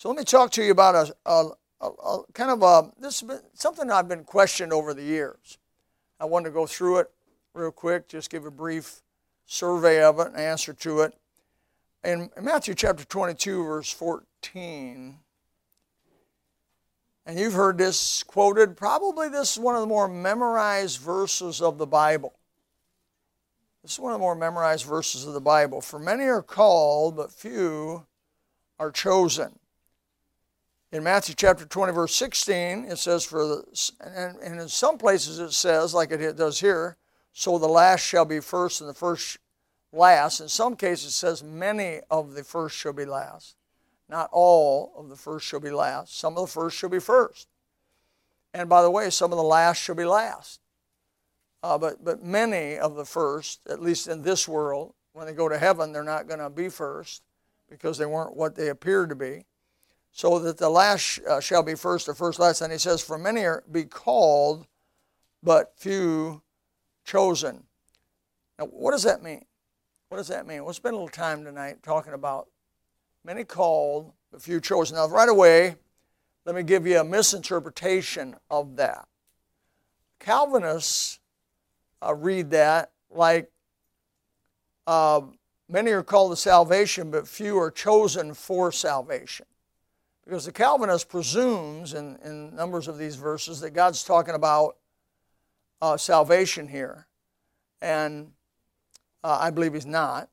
So let me talk to you about a, a, a, a kind of a this has been something I've been questioned over the years. I wanted to go through it real quick, just give a brief survey of it and answer to it. In Matthew chapter 22, verse 14, and you've heard this quoted, probably this is one of the more memorized verses of the Bible. This is one of the more memorized verses of the Bible. For many are called, but few are chosen. In Matthew chapter 20, verse 16, it says, for the, and, and in some places it says, like it does here, so the last shall be first and the first last. In some cases it says, many of the first shall be last. Not all of the first shall be last. Some of the first shall be first. And by the way, some of the last shall be last. Uh, but, but many of the first, at least in this world, when they go to heaven, they're not going to be first because they weren't what they appeared to be. So that the last uh, shall be first, the first last. And he says, For many are be called, but few chosen. Now, what does that mean? What does that mean? We'll spend a little time tonight talking about many called, but few chosen. Now, right away, let me give you a misinterpretation of that. Calvinists uh, read that like uh, many are called to salvation, but few are chosen for salvation. Because the Calvinist presumes in, in numbers of these verses that God's talking about uh, salvation here. And uh, I believe he's not.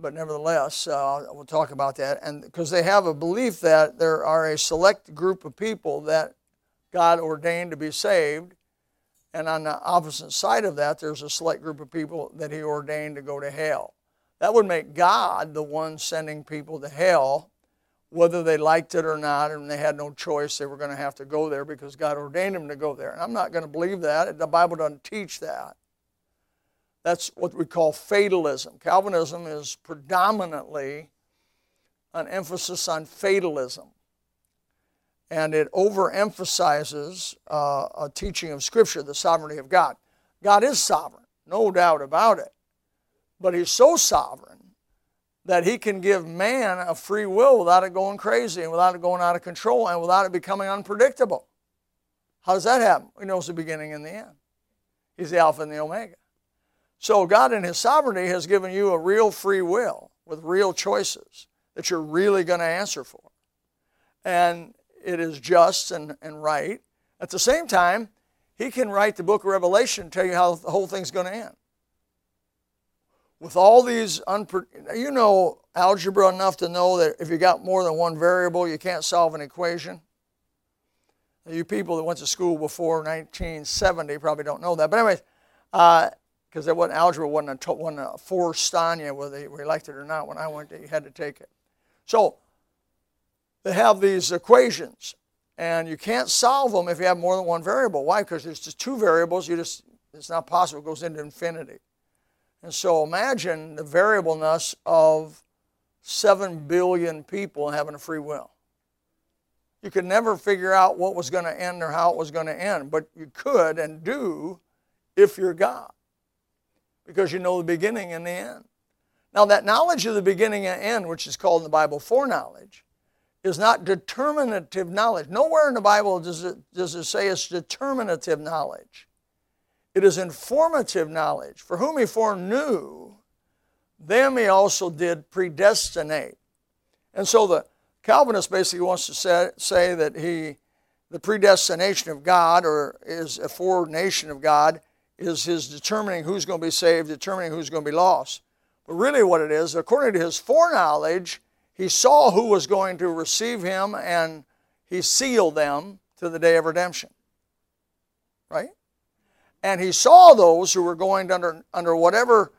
But nevertheless, uh, we'll talk about that. And because they have a belief that there are a select group of people that God ordained to be saved, and on the opposite side of that, there's a select group of people that He ordained to go to hell. That would make God the one sending people to hell, whether they liked it or not, and they had no choice. They were going to have to go there because God ordained them to go there. And I'm not going to believe that. The Bible doesn't teach that. That's what we call fatalism. Calvinism is predominantly an emphasis on fatalism and it overemphasizes uh, a teaching of Scripture, the sovereignty of God. God is sovereign, no doubt about it. But He's so sovereign that He can give man a free will without it going crazy and without it going out of control and without it becoming unpredictable. How does that happen? He knows the beginning and the end. He's the Alpha and the Omega. So God in His sovereignty has given you a real free will with real choices that you're really going to answer for. And it is just and, and right. At the same time, he can write the book of Revelation and tell you how the whole thing's going to end. With all these, unpre- you know algebra enough to know that if you got more than one variable, you can't solve an equation. You people that went to school before 1970 probably don't know that. But anyway, because uh, wasn't algebra wasn't a, wasn't a forced on you whether you liked it or not. When I went, you had to take it. So they have these equations, and you can't solve them if you have more than one variable. Why? Because there's just two variables. You just it's not possible. It goes into infinity. And so imagine the variableness of seven billion people having a free will. You could never figure out what was going to end or how it was going to end, but you could and do if you're God, because you know the beginning and the end. Now, that knowledge of the beginning and end, which is called in the Bible foreknowledge, is not determinative knowledge. Nowhere in the Bible does it, does it say it's determinative knowledge. It is informative knowledge. For whom he foreknew, them he also did predestinate. And so the Calvinist basically wants to say, say that he, the predestination of God, or is a foreordination of God, is his determining who's going to be saved, determining who's going to be lost. But really, what it is, according to his foreknowledge, he saw who was going to receive him and he sealed them to the day of redemption. Right? And he saw those who were going under, under whatever,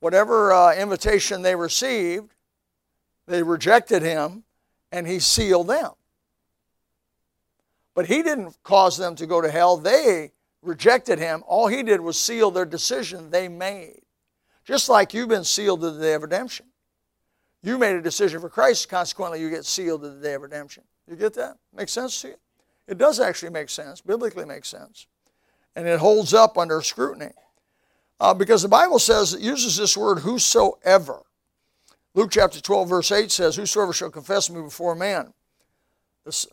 whatever uh, invitation they received, they rejected him and he sealed them. But he didn't cause them to go to hell. They rejected him. All he did was seal their decision they made. Just like you've been sealed to the day of redemption. You made a decision for Christ, consequently, you get sealed to the day of redemption. You get that? Makes sense to you? It does actually make sense, biblically makes sense. And it holds up under scrutiny. Uh, because the Bible says it uses this word whosoever. Luke chapter 12, verse 8 says, Whosoever shall confess me before man,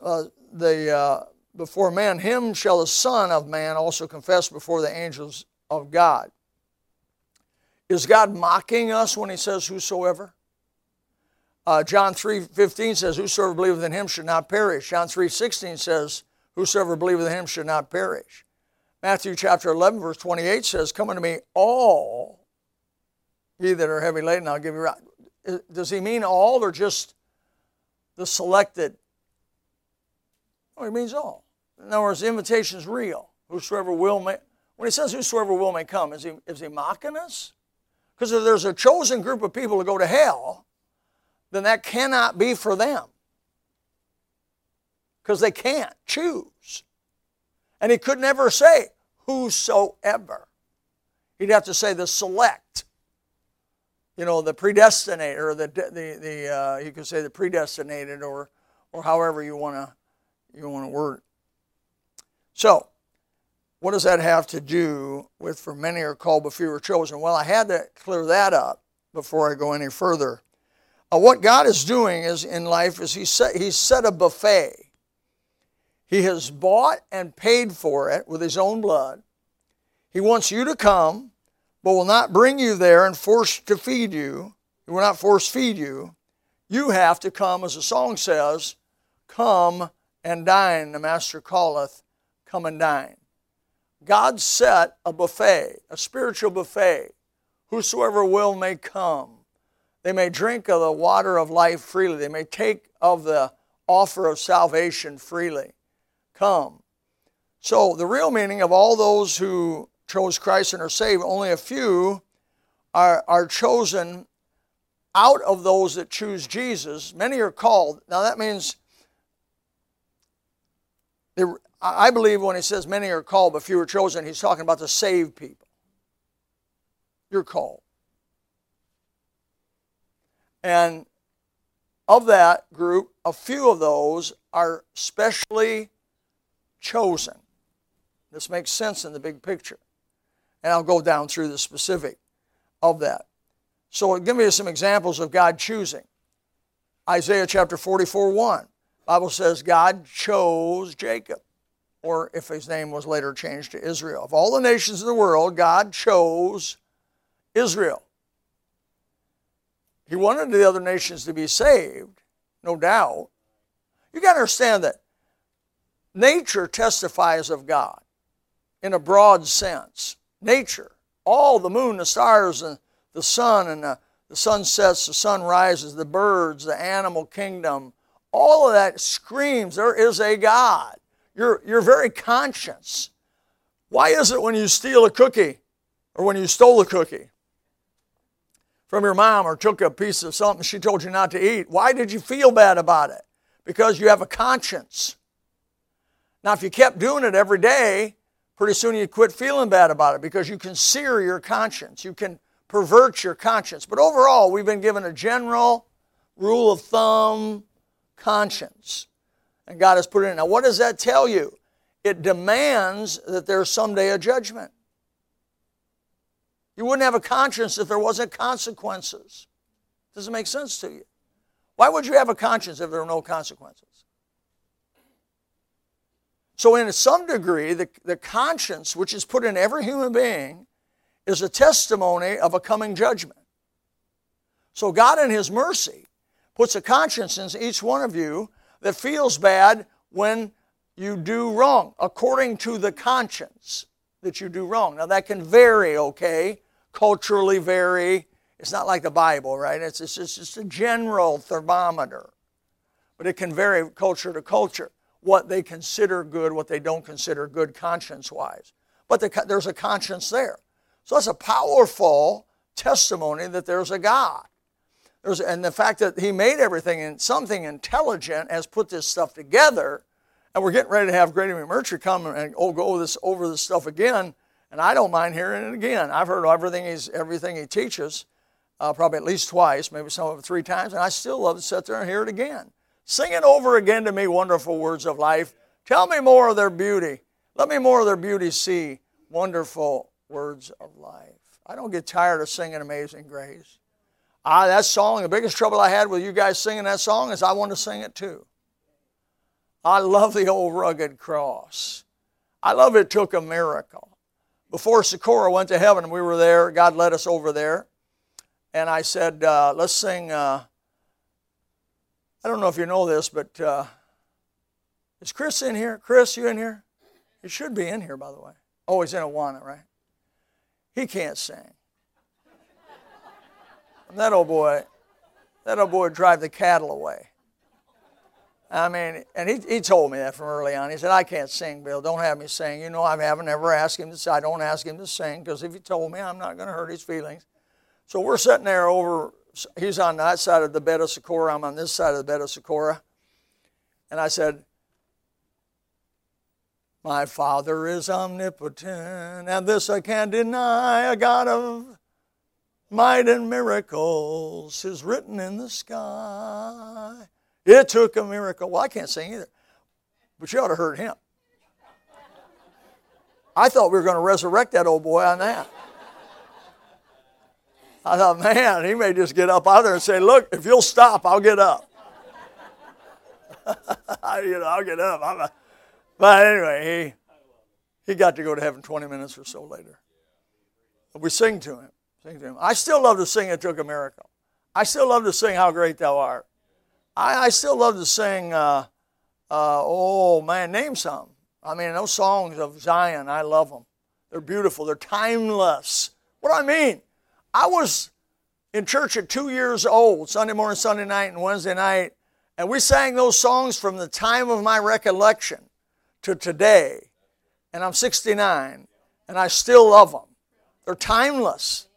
uh, the, uh, before man, him shall the Son of Man also confess before the angels of God. Is God mocking us when he says whosoever? Uh, John 3.15 says, Whosoever believeth in him should not perish. John 3.16 says, Whosoever believeth in him should not perish. Matthew chapter 11, verse 28 says, Come unto me all ye that are heavy laden, I'll give you rest. Does he mean all or just the selected? Oh, he means all. In other words, the invitation is real. Whosoever will may. When he says whosoever will may come, is he, is he mocking us? Because if there's a chosen group of people to go to hell, then that cannot be for them. Because they can't choose. And he could never say whosoever. He'd have to say the select you know, the predestinator, or the the the uh, you could say the predestinated, or or however you want to you want to word. So, what does that have to do with for many are called but few are chosen? Well, I had to clear that up before I go any further. Uh, what God is doing is in life is He set He set a buffet. He has bought and paid for it with His own blood. He wants you to come but will not bring you there and force to feed you. He will not force feed you. You have to come, as the song says, come and dine. The Master calleth, come and dine. God set a buffet, a spiritual buffet. Whosoever will may come. They may drink of the water of life freely. They may take of the offer of salvation freely. Come. So, the real meaning of all those who chose Christ and are saved, only a few are, are chosen out of those that choose Jesus. Many are called. Now that means, I believe when he says many are called but few are chosen, he's talking about the saved people. You're called. And of that group, a few of those are specially chosen. This makes sense in the big picture. And I'll go down through the specific of that. So give me some examples of God choosing. Isaiah chapter 44, 1. Bible says God chose Jacob, or if his name was later changed to Israel. Of all the nations of the world, God chose Israel. He wanted the other nations to be saved, no doubt. You got to understand that nature testifies of God in a broad sense nature. All the moon, the stars, and the sun, and the, the sun sets, the sun rises, the birds, the animal kingdom, all of that screams there is a God. Your, your very conscience. Why is it when you steal a cookie or when you stole a cookie from your mom or took a piece of something she told you not to eat? Why did you feel bad about it? Because you have a conscience. Now, if you kept doing it every day, pretty soon you quit feeling bad about it because you can sear your conscience. You can pervert your conscience. But overall, we've been given a general rule of thumb conscience. And God has put it in. Now, what does that tell you? It demands that there's someday a judgment. You wouldn't have a conscience if there wasn't consequences. Does it make sense to you? Why would you have a conscience if there were no consequences? So, in some degree, the, the conscience, which is put in every human being, is a testimony of a coming judgment. So, God, in His mercy, puts a conscience in each one of you that feels bad when you do wrong, according to the conscience that you do wrong. Now, that can vary, okay? Culturally vary. It's not like the Bible, right? It's, it's, it's just a general thermometer. But it can vary culture to culture what they consider good, what they don't consider good conscience wise. But the, there's a conscience there. So that's a powerful testimony that there's a God. There's, and the fact that He made everything and something intelligent has put this stuff together. And we're getting ready to have Grady McMurtry come and oh, go this, over this stuff again. And I don't mind hearing it again. I've heard everything, he's, everything he teaches, uh, probably at least twice, maybe some of it three times, and I still love to sit there and hear it again. Sing it over again to me, wonderful words of life. Tell me more of their beauty. Let me more of their beauty see. Wonderful words of life. I don't get tired of singing Amazing Grace. I, that song, the biggest trouble I had with you guys singing that song is I want to sing it too. I love the old rugged cross. I love it took a miracle. Before Socorro went to heaven, we were there. God led us over there. And I said, uh, let's sing. Uh, I don't know if you know this, but uh, is Chris in here? Chris, you in here? He should be in here, by the way. Oh, he's in Awana, right? He can't sing. And that old boy, that old boy would drive the cattle away. I mean, and he, he told me that from early on. He said, I can't sing, Bill. Don't have me sing. You know, I haven't ever asked him to sing. I don't ask him to sing because if he told me, I'm not going to hurt his feelings. So we're sitting there over, he's on that side of the bed of Socorro. I'm on this side of the bed of Socorro. And I said, My Father is omnipotent, and this I can't deny. A God of might and miracles is written in the sky. It took a miracle. Well, I can't sing either. But you ought to heard him. I thought we were going to resurrect that old boy on that. I thought, man, he may just get up out there and say, Look, if you'll stop, I'll get up. you know, I'll get up. A... But anyway, he, he got to go to heaven 20 minutes or so later. We sing to him. Sing to him. I still love to sing It Took a Miracle. I still love to sing How Great Thou Art. I, I still love to sing, uh, uh, oh man, name some. I mean, those songs of Zion, I love them. They're beautiful, they're timeless. What do I mean? I was in church at two years old, Sunday morning, Sunday night, and Wednesday night, and we sang those songs from the time of my recollection to today. And I'm 69, and I still love them. They're timeless.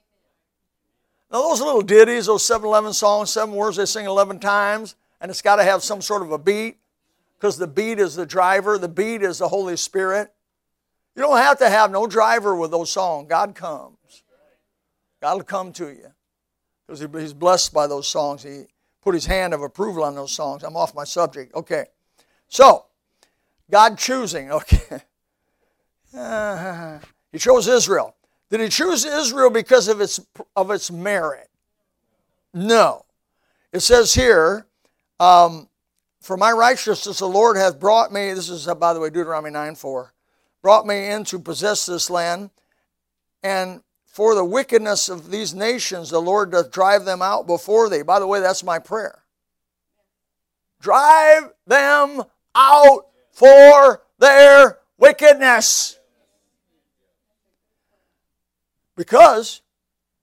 Now, those little ditties, those 7 11 songs, seven words they sing 11 times, and it's got to have some sort of a beat because the beat is the driver, the beat is the Holy Spirit. You don't have to have no driver with those songs. God comes. God will come to you because He's blessed by those songs. He put His hand of approval on those songs. I'm off my subject. Okay. So, God choosing. Okay. Uh, he chose Israel. Did He choose Israel because of its, of its merit? No. It says here, um, for my righteousness the Lord hath brought me, this is, by the way, Deuteronomy 9 4, brought me in to possess this land, and for the wickedness of these nations the Lord doth drive them out before thee. By the way, that's my prayer. Drive them out for their wickedness. Because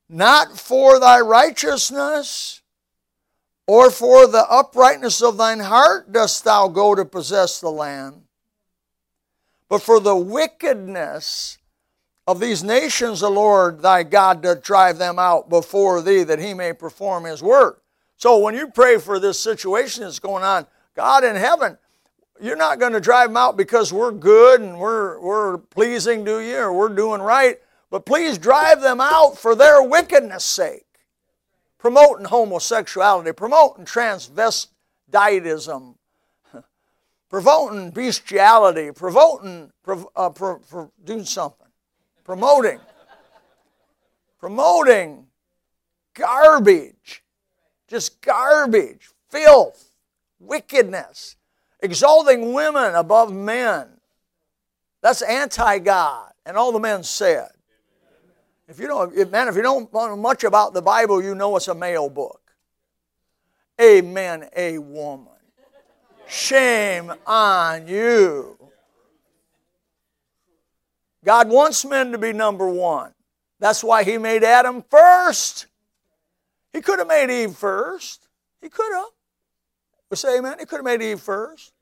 not for thy righteousness or for the uprightness of thine heart dost thou go to possess the land, but for the wickedness of these nations the Lord thy God doth drive them out before thee that he may perform his work. So when you pray for this situation that's going on, God in heaven, you're not going to drive them out because we're good and we're, we're pleasing to you or we're doing right, but please drive them out for their wickedness' sake promoting homosexuality, promoting transvestitism, promoting bestiality, promoting, uh, pro, pro, doing something, promoting, promoting garbage, just garbage, filth, wickedness, exalting women above men. That's anti God. And all the men said. If you don't, if, man, if you don't know much about the Bible, you know it's a male book. Amen, a woman. Shame on you. God wants men to be number one. That's why He made Adam first. He could have made Eve first. He could have. We say amen. He could have made Eve first.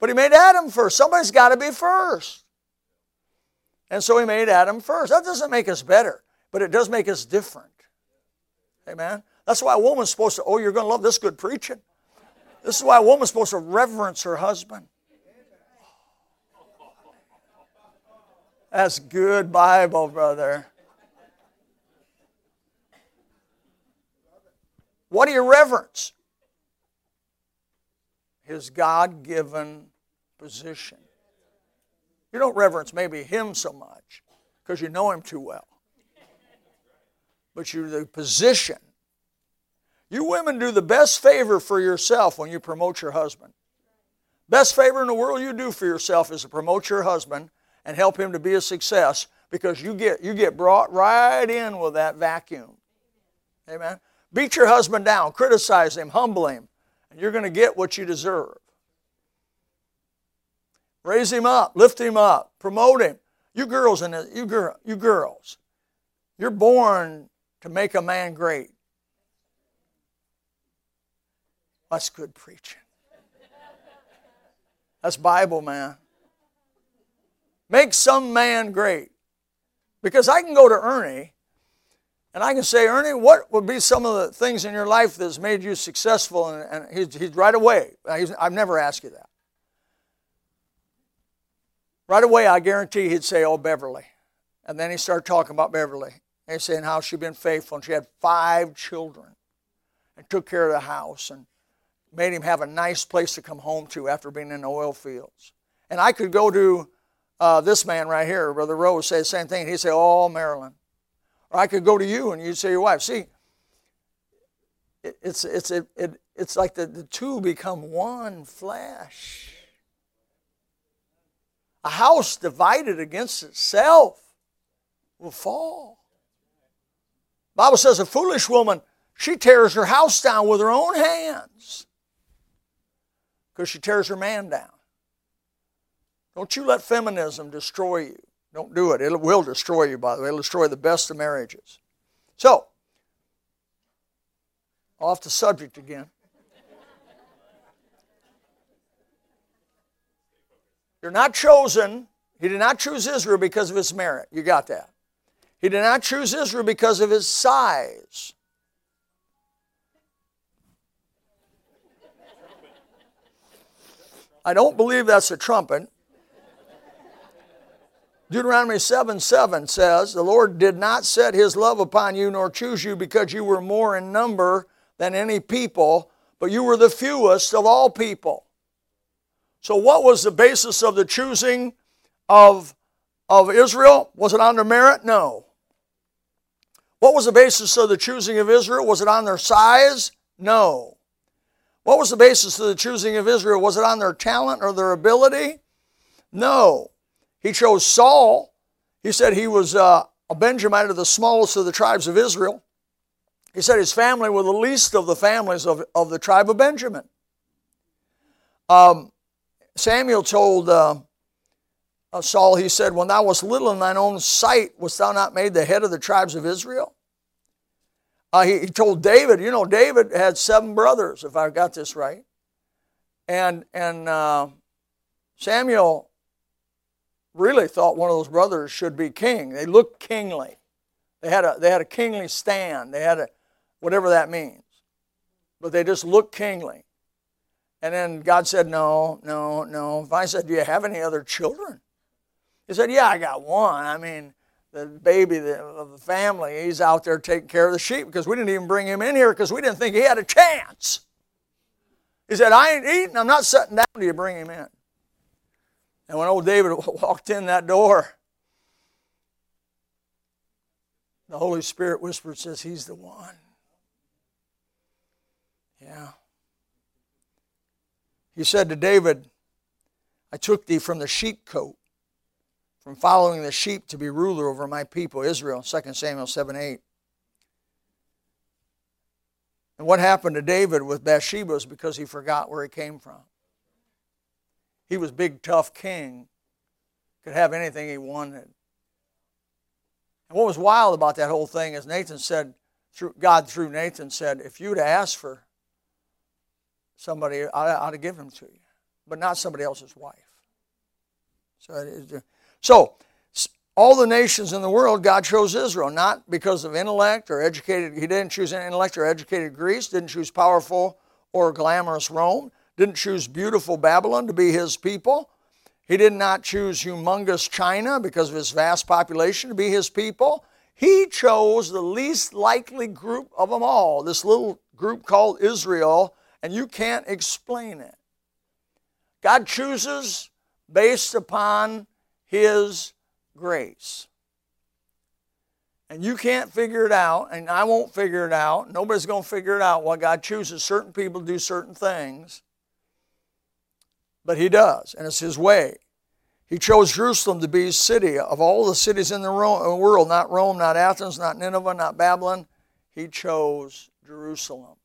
But He made Adam first. Somebody's got to be first. And so he made Adam first. That doesn't make us better, but it does make us different. Amen? That's why a woman's supposed to, oh, you're going to love this good preaching. This is why a woman's supposed to reverence her husband. That's good Bible, brother. What do you reverence? His God given position. You don't reverence maybe him so much because you know him too well. But you the position You women do the best favor for yourself when you promote your husband. Best favor in the world you do for yourself is to promote your husband and help him to be a success because you get you get brought right in with that vacuum. Amen. Beat your husband down, criticize him, humble him, and you're going to get what you deserve. Raise him up, lift him up, promote him. You girls in and you girl, you girls, you're born to make a man great. That's good preaching. That's Bible, man. Make some man great. Because I can go to Ernie and I can say, Ernie, what would be some of the things in your life that's made you successful? And, and he's, he's, right away. He's, I've never asked you that. Right away, I guarantee he'd say, Oh, Beverly. And then he started talking about Beverly. And he's saying how she'd been faithful. And she had five children and took care of the house and made him have a nice place to come home to after being in the oil fields. And I could go to uh, this man right here, Brother Rose, say the same thing. He'd say, Oh, Marilyn. Or I could go to you and you'd say your wife. See, it, it's, it's, it, it, it's like the, the two become one flesh. A house divided against itself will fall. Bible says a foolish woman, she tears her house down with her own hands because she tears her man down. Don't you let feminism destroy you. Don't do it. It will destroy you, by the way. It'll destroy the best of marriages. So, off the subject again. You're not chosen. He did not choose Israel because of his merit. You got that. He did not choose Israel because of his size. I don't believe that's a trumpet. Deuteronomy 7 7 says, The Lord did not set his love upon you nor choose you because you were more in number than any people, but you were the fewest of all people. So, what was the basis of the choosing of, of Israel? Was it on their merit? No. What was the basis of the choosing of Israel? Was it on their size? No. What was the basis of the choosing of Israel? Was it on their talent or their ability? No. He chose Saul. He said he was uh, a Benjamite of the smallest of the tribes of Israel. He said his family were the least of the families of, of the tribe of Benjamin. Um, Samuel told uh, uh, Saul, he said, When thou wast little in thine own sight, wast thou not made the head of the tribes of Israel? Uh, he, he, told David, you know, David had seven brothers, if I got this right. And, and uh, Samuel really thought one of those brothers should be king. They looked kingly. They had a, they had a kingly stand. They had a, whatever that means. But they just looked kingly. And then God said, no, no, no. If I said, do you have any other children? He said, yeah, I got one. I mean, the baby of the family, he's out there taking care of the sheep because we didn't even bring him in here because we didn't think he had a chance. He said, I ain't eating, I'm not sitting down till you bring him in. And when old David walked in that door, the Holy Spirit whispered, says, He's the one. Yeah. He said to David, I took thee from the sheepcote from following the sheep to be ruler over my people, Israel, 2 Samuel 7 8. And what happened to David with Bathsheba is because he forgot where he came from. He was big, tough king, could have anything he wanted. And what was wild about that whole thing is Nathan said, through, God through Nathan said, if you'd asked for somebody, I ought to give him to you, but not somebody else's wife. So uh, so, all the nations in the world, God chose Israel, not because of intellect or educated. He didn't choose intellect or educated Greece, didn't choose powerful or glamorous Rome, didn't choose beautiful Babylon to be his people. He did not choose humongous China because of its vast population to be his people. He chose the least likely group of them all, this little group called Israel, and you can't explain it. God chooses based upon his grace. and you can't figure it out, and I won't figure it out. Nobody's going to figure it out why God chooses certain people to do certain things. But He does, and it's His way. He chose Jerusalem to be His city. Of all the cities in the uh, world, not Rome, not Athens, not Nineveh, not Babylon, He chose Jerusalem.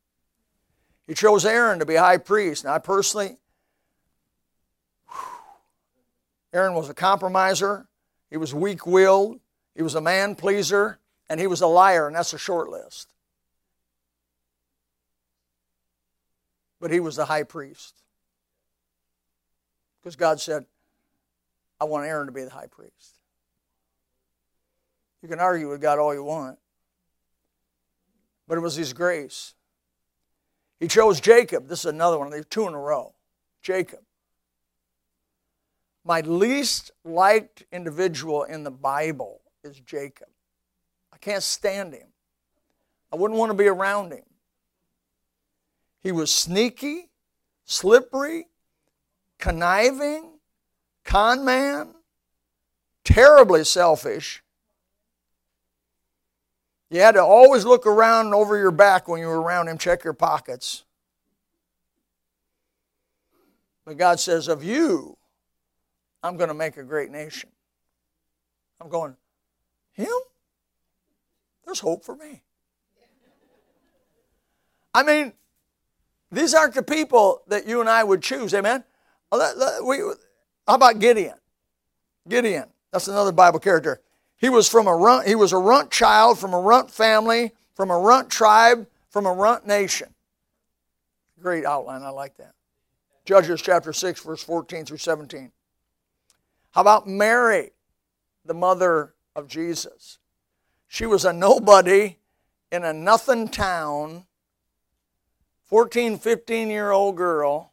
He chose Aaron to be high priest. Now, I personally, Aaron was a compromiser, he was weak willed, he was a man pleaser, and he was a liar, and that's a short list. But he was the high priest. Because God said, I want Aaron to be the high priest. You can argue with God all you want, but it was His grace. He chose Jacob. This is another one. There's two in a row. Jacob. My least liked individual in the Bible is Jacob. I can't stand him. I wouldn't want to be around him. He was sneaky, slippery, conniving, con man, terribly selfish. You had to always look around over your back when you were around him, check your pockets. But God says, Of you, I'm going to make a great nation. I'm going, Him? There's hope for me. I mean, these aren't the people that you and I would choose, amen? Oh, how about Gideon? Gideon, that's another Bible character. He was from a runt, he was a runt child from a runt family, from a runt tribe, from a runt nation. Great outline, I like that. Judges chapter 6, verse 14 through 17. How about Mary, the mother of Jesus? She was a nobody in a nothing town, 14, 15 year old girl,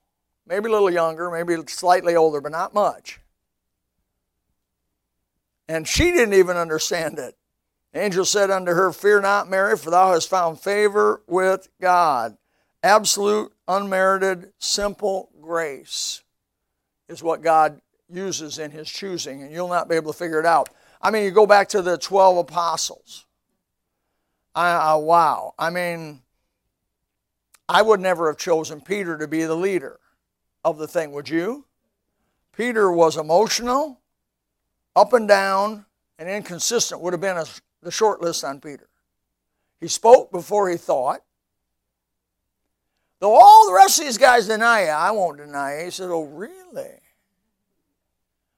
maybe a little younger, maybe slightly older, but not much. And she didn't even understand it. The angel said unto her, Fear not, Mary, for thou hast found favor with God. Absolute, unmerited, simple grace is what God uses in his choosing, and you'll not be able to figure it out. I mean, you go back to the 12 apostles. I, uh, wow. I mean, I would never have chosen Peter to be the leader of the thing, would you? Peter was emotional, up and down, and inconsistent, would have been a, the short list on Peter. He spoke before he thought. Though all the rest of these guys deny it, I won't deny it. He said, Oh, really?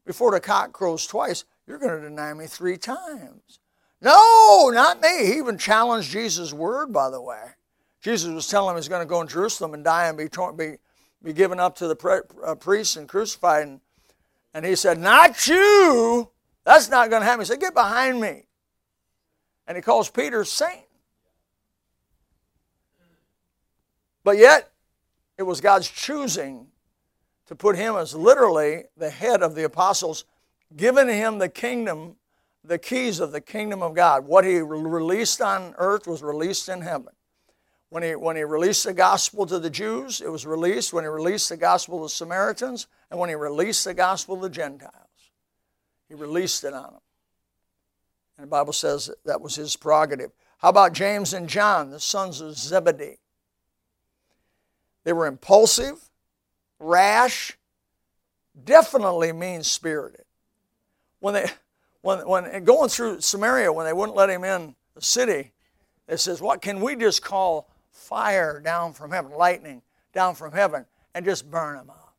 before the cock crows twice, you're going to deny me three times. No, not me. He even challenged Jesus' word, by the way. Jesus was telling him he's going to go in Jerusalem and die and be, torn, be, be given up to the pre, uh, priests and crucified. And, and he said, Not you. That's not going to happen. He said, Get behind me. And he calls Peter Satan. But yet, it was God's choosing to put him as literally the head of the apostles, giving him the kingdom, the keys of the kingdom of God. What he released on earth was released in heaven. When he, when he released the gospel to the Jews, it was released. When he released the gospel to the Samaritans, and when he released the gospel to the Gentiles, he released it on them. And the Bible says that was his prerogative. How about James and John, the sons of Zebedee? They were impulsive, rash, definitely mean spirited. When they when when going through Samaria, when they wouldn't let him in the city, it says, What can we just call fire down from heaven, lightning down from heaven, and just burn them up?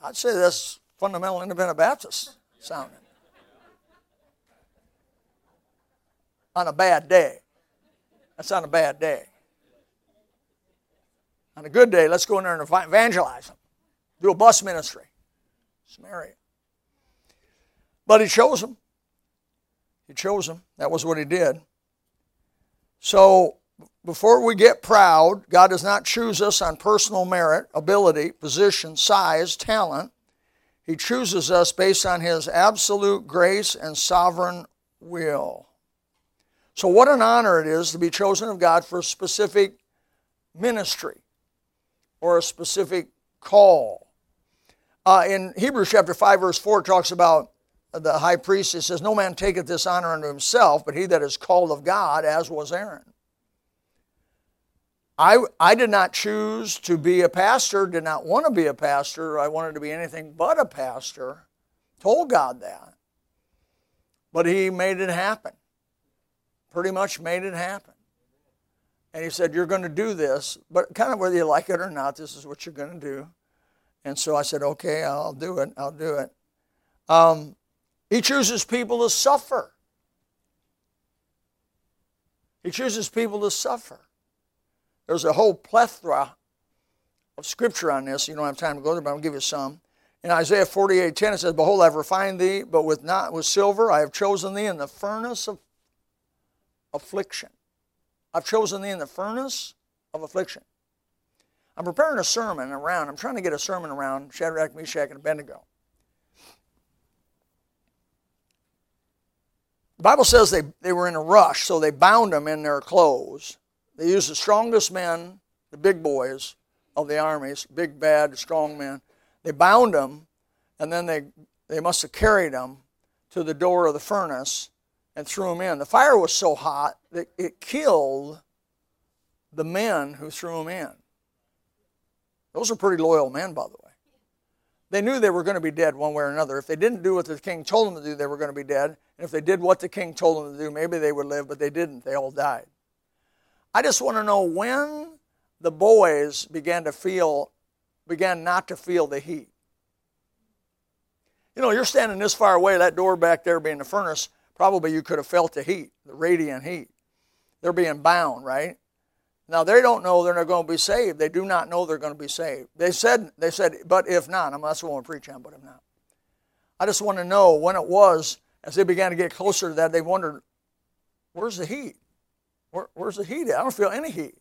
I'd say that's fundamental independent Baptist sounding. On a bad day. That's on a bad day. On a good day, let's go in there and evangelize them. Do a bus ministry. Samaria. But he chose them. He chose them. That was what he did. So before we get proud, God does not choose us on personal merit, ability, position, size, talent. He chooses us based on His absolute grace and sovereign will. So, what an honor it is to be chosen of God for a specific ministry or a specific call. Uh, in Hebrews chapter 5, verse 4, talks about the high priest, he says, No man taketh this honor unto himself, but he that is called of God, as was Aaron. I, I did not choose to be a pastor, did not want to be a pastor. I wanted to be anything but a pastor. Told God that. But He made it happen. Pretty much made it happen. And He said, You're going to do this, but kind of whether you like it or not, this is what you're going to do. And so I said, Okay, I'll do it. I'll do it. Um, he chooses people to suffer. He chooses people to suffer. There's a whole plethora of scripture on this. You don't have time to go there, but I'll give you some. In Isaiah 48 10, it says, Behold, I have refined thee, but with not with silver, I have chosen thee in the furnace of affliction. I've chosen thee in the furnace of affliction. I'm preparing a sermon around, I'm trying to get a sermon around Shadrach, Meshach, and Abednego. The Bible says they, they were in a rush, so they bound them in their clothes they used the strongest men, the big boys of the armies, big, bad, strong men. They bound them, and then they, they must have carried them to the door of the furnace and threw them in. The fire was so hot that it killed the men who threw them in. Those are pretty loyal men, by the way. They knew they were going to be dead one way or another. If they didn't do what the king told them to do, they were going to be dead. And if they did what the king told them to do, maybe they would live, but they didn't. They all died. I just want to know when the boys began to feel, began not to feel the heat. You know, you're standing this far away, that door back there being the furnace, probably you could have felt the heat, the radiant heat. They're being bound, right? Now they don't know they're not going to be saved. They do not know they're going to be saved. They said, they said, but if not, I'm that's what I'm preaching on, but if not. I just want to know when it was, as they began to get closer to that, they wondered, where's the heat? Where, where's the heat at? I don't feel any heat.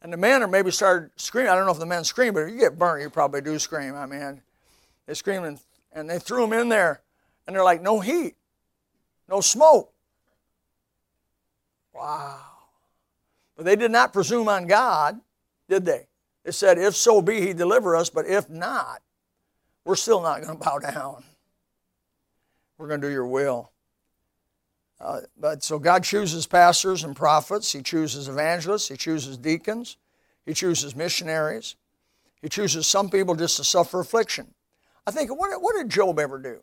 And the men are maybe started screaming. I don't know if the men scream, but if you get burnt, you probably do scream. I mean, they screamed and, and they threw them in there, and they're like, no heat, no smoke. Wow. But they did not presume on God, did they? They said, if so be, he deliver us, but if not, we're still not going to bow down. We're going to do your will. Uh, but so God chooses pastors and prophets, He chooses evangelists, He chooses deacons, He chooses missionaries, He chooses some people just to suffer affliction. I think, what, what did Job ever do?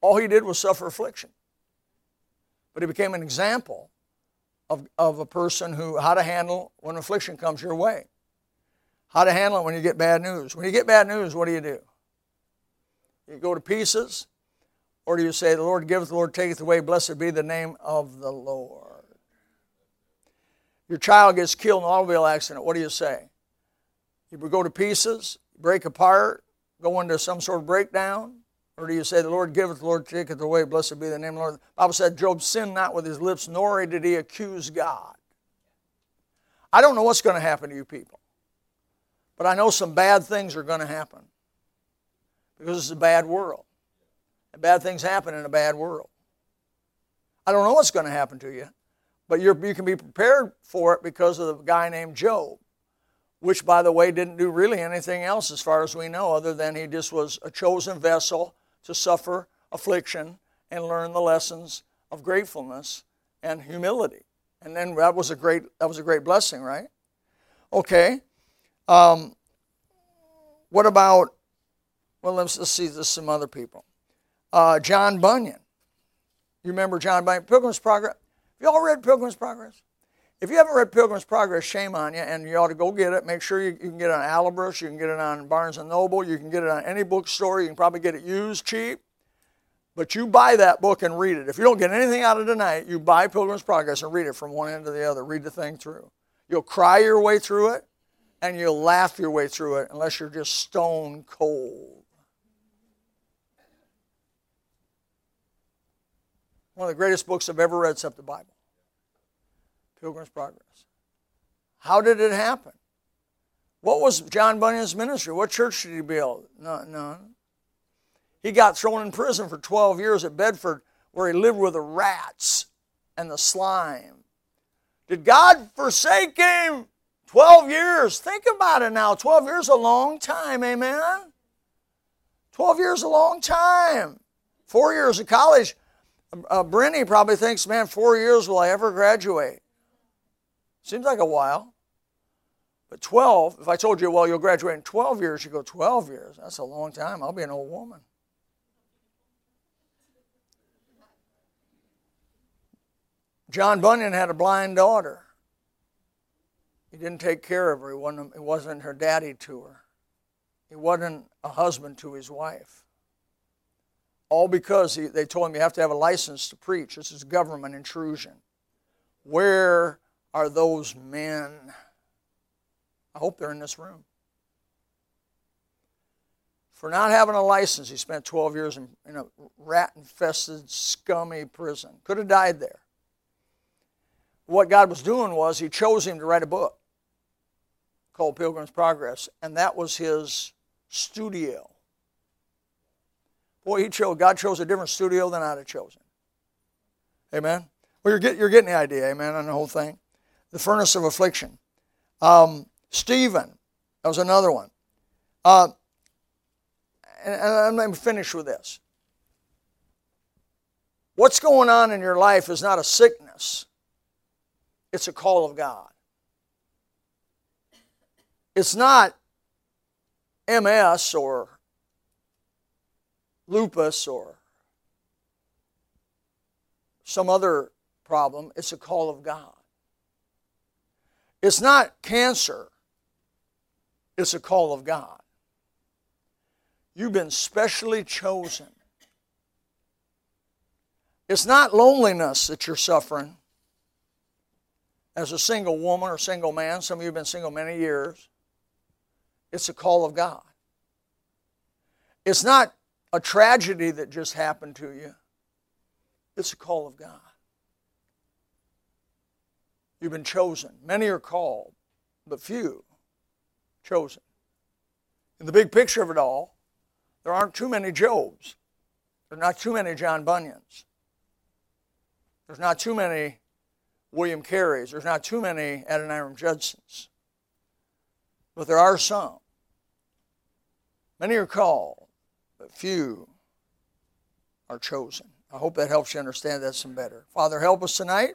All he did was suffer affliction. But he became an example of, of a person who, how to handle when affliction comes your way. How to handle it when you get bad news. When you get bad news, what do you do? you go to pieces? Or do you say, The Lord giveth, the Lord taketh away, blessed be the name of the Lord? Your child gets killed in an automobile accident, what do you say? You go to pieces, break apart, go into some sort of breakdown? Or do you say, The Lord giveth, the Lord taketh away, blessed be the name of the Lord? The Bible said, Job sinned not with his lips, nor did he accuse God. I don't know what's going to happen to you people, but I know some bad things are going to happen because it's a bad world. And bad things happen in a bad world. I don't know what's going to happen to you, but you can be prepared for it because of the guy named Job, which, by the way, didn't do really anything else as far as we know, other than he just was a chosen vessel to suffer affliction and learn the lessons of gratefulness and humility. And then that was a great that was a great blessing, right? Okay. Um, what about well, let's, let's see this some other people. Uh, John Bunyan. You remember John Bunyan? Pilgrim's Progress. Have you all read Pilgrim's Progress? If you haven't read Pilgrim's Progress, shame on you, and you ought to go get it. Make sure you, you can get it on Alibris, you can get it on Barnes & Noble, you can get it on any bookstore, you can probably get it used cheap. But you buy that book and read it. If you don't get anything out of tonight, you buy Pilgrim's Progress and read it from one end to the other. Read the thing through. You'll cry your way through it, and you'll laugh your way through it unless you're just stone cold. One of the greatest books I've ever read except the Bible. Pilgrim's Progress. How did it happen? What was John Bunyan's ministry? What church did he build? None. He got thrown in prison for 12 years at Bedford where he lived with the rats and the slime. Did God forsake him? 12 years. Think about it now. 12 years a long time, amen? 12 years a long time. Four years of college. Uh, probably thinks, man, four years will I ever graduate? Seems like a while. But 12, if I told you, well, you'll graduate in 12 years, you go, 12 years. That's a long time. I'll be an old woman. John Bunyan had a blind daughter. He didn't take care of her. He wasn't, he wasn't her daddy to her. He wasn't a husband to his wife. All because he, they told him you have to have a license to preach. This is government intrusion. Where are those men? I hope they're in this room. For not having a license, he spent 12 years in, in a rat infested, scummy prison. Could have died there. What God was doing was he chose him to write a book called Pilgrim's Progress, and that was his studio. Boy, he chose, God chose a different studio than I'd have chosen. Amen. Well, you're, get, you're getting the idea, amen, on the whole thing. The furnace of affliction. Um, Stephen, that was another one. Uh, and, and I'm going to finish with this. What's going on in your life is not a sickness, it's a call of God. It's not MS or lupus or some other problem, it's a call of God. It's not cancer, it's a call of God. You've been specially chosen. It's not loneliness that you're suffering as a single woman or single man. Some of you have been single many years. It's a call of God. It's not a tragedy that just happened to you, it's a call of God. You've been chosen. Many are called, but few chosen. In the big picture of it all, there aren't too many Jobs. There are not too many John Bunyans. There's not too many William Careys. There's not too many Adoniram Judsons. But there are some. Many are called, but few are chosen. I hope that helps you understand that some better. Father, help us tonight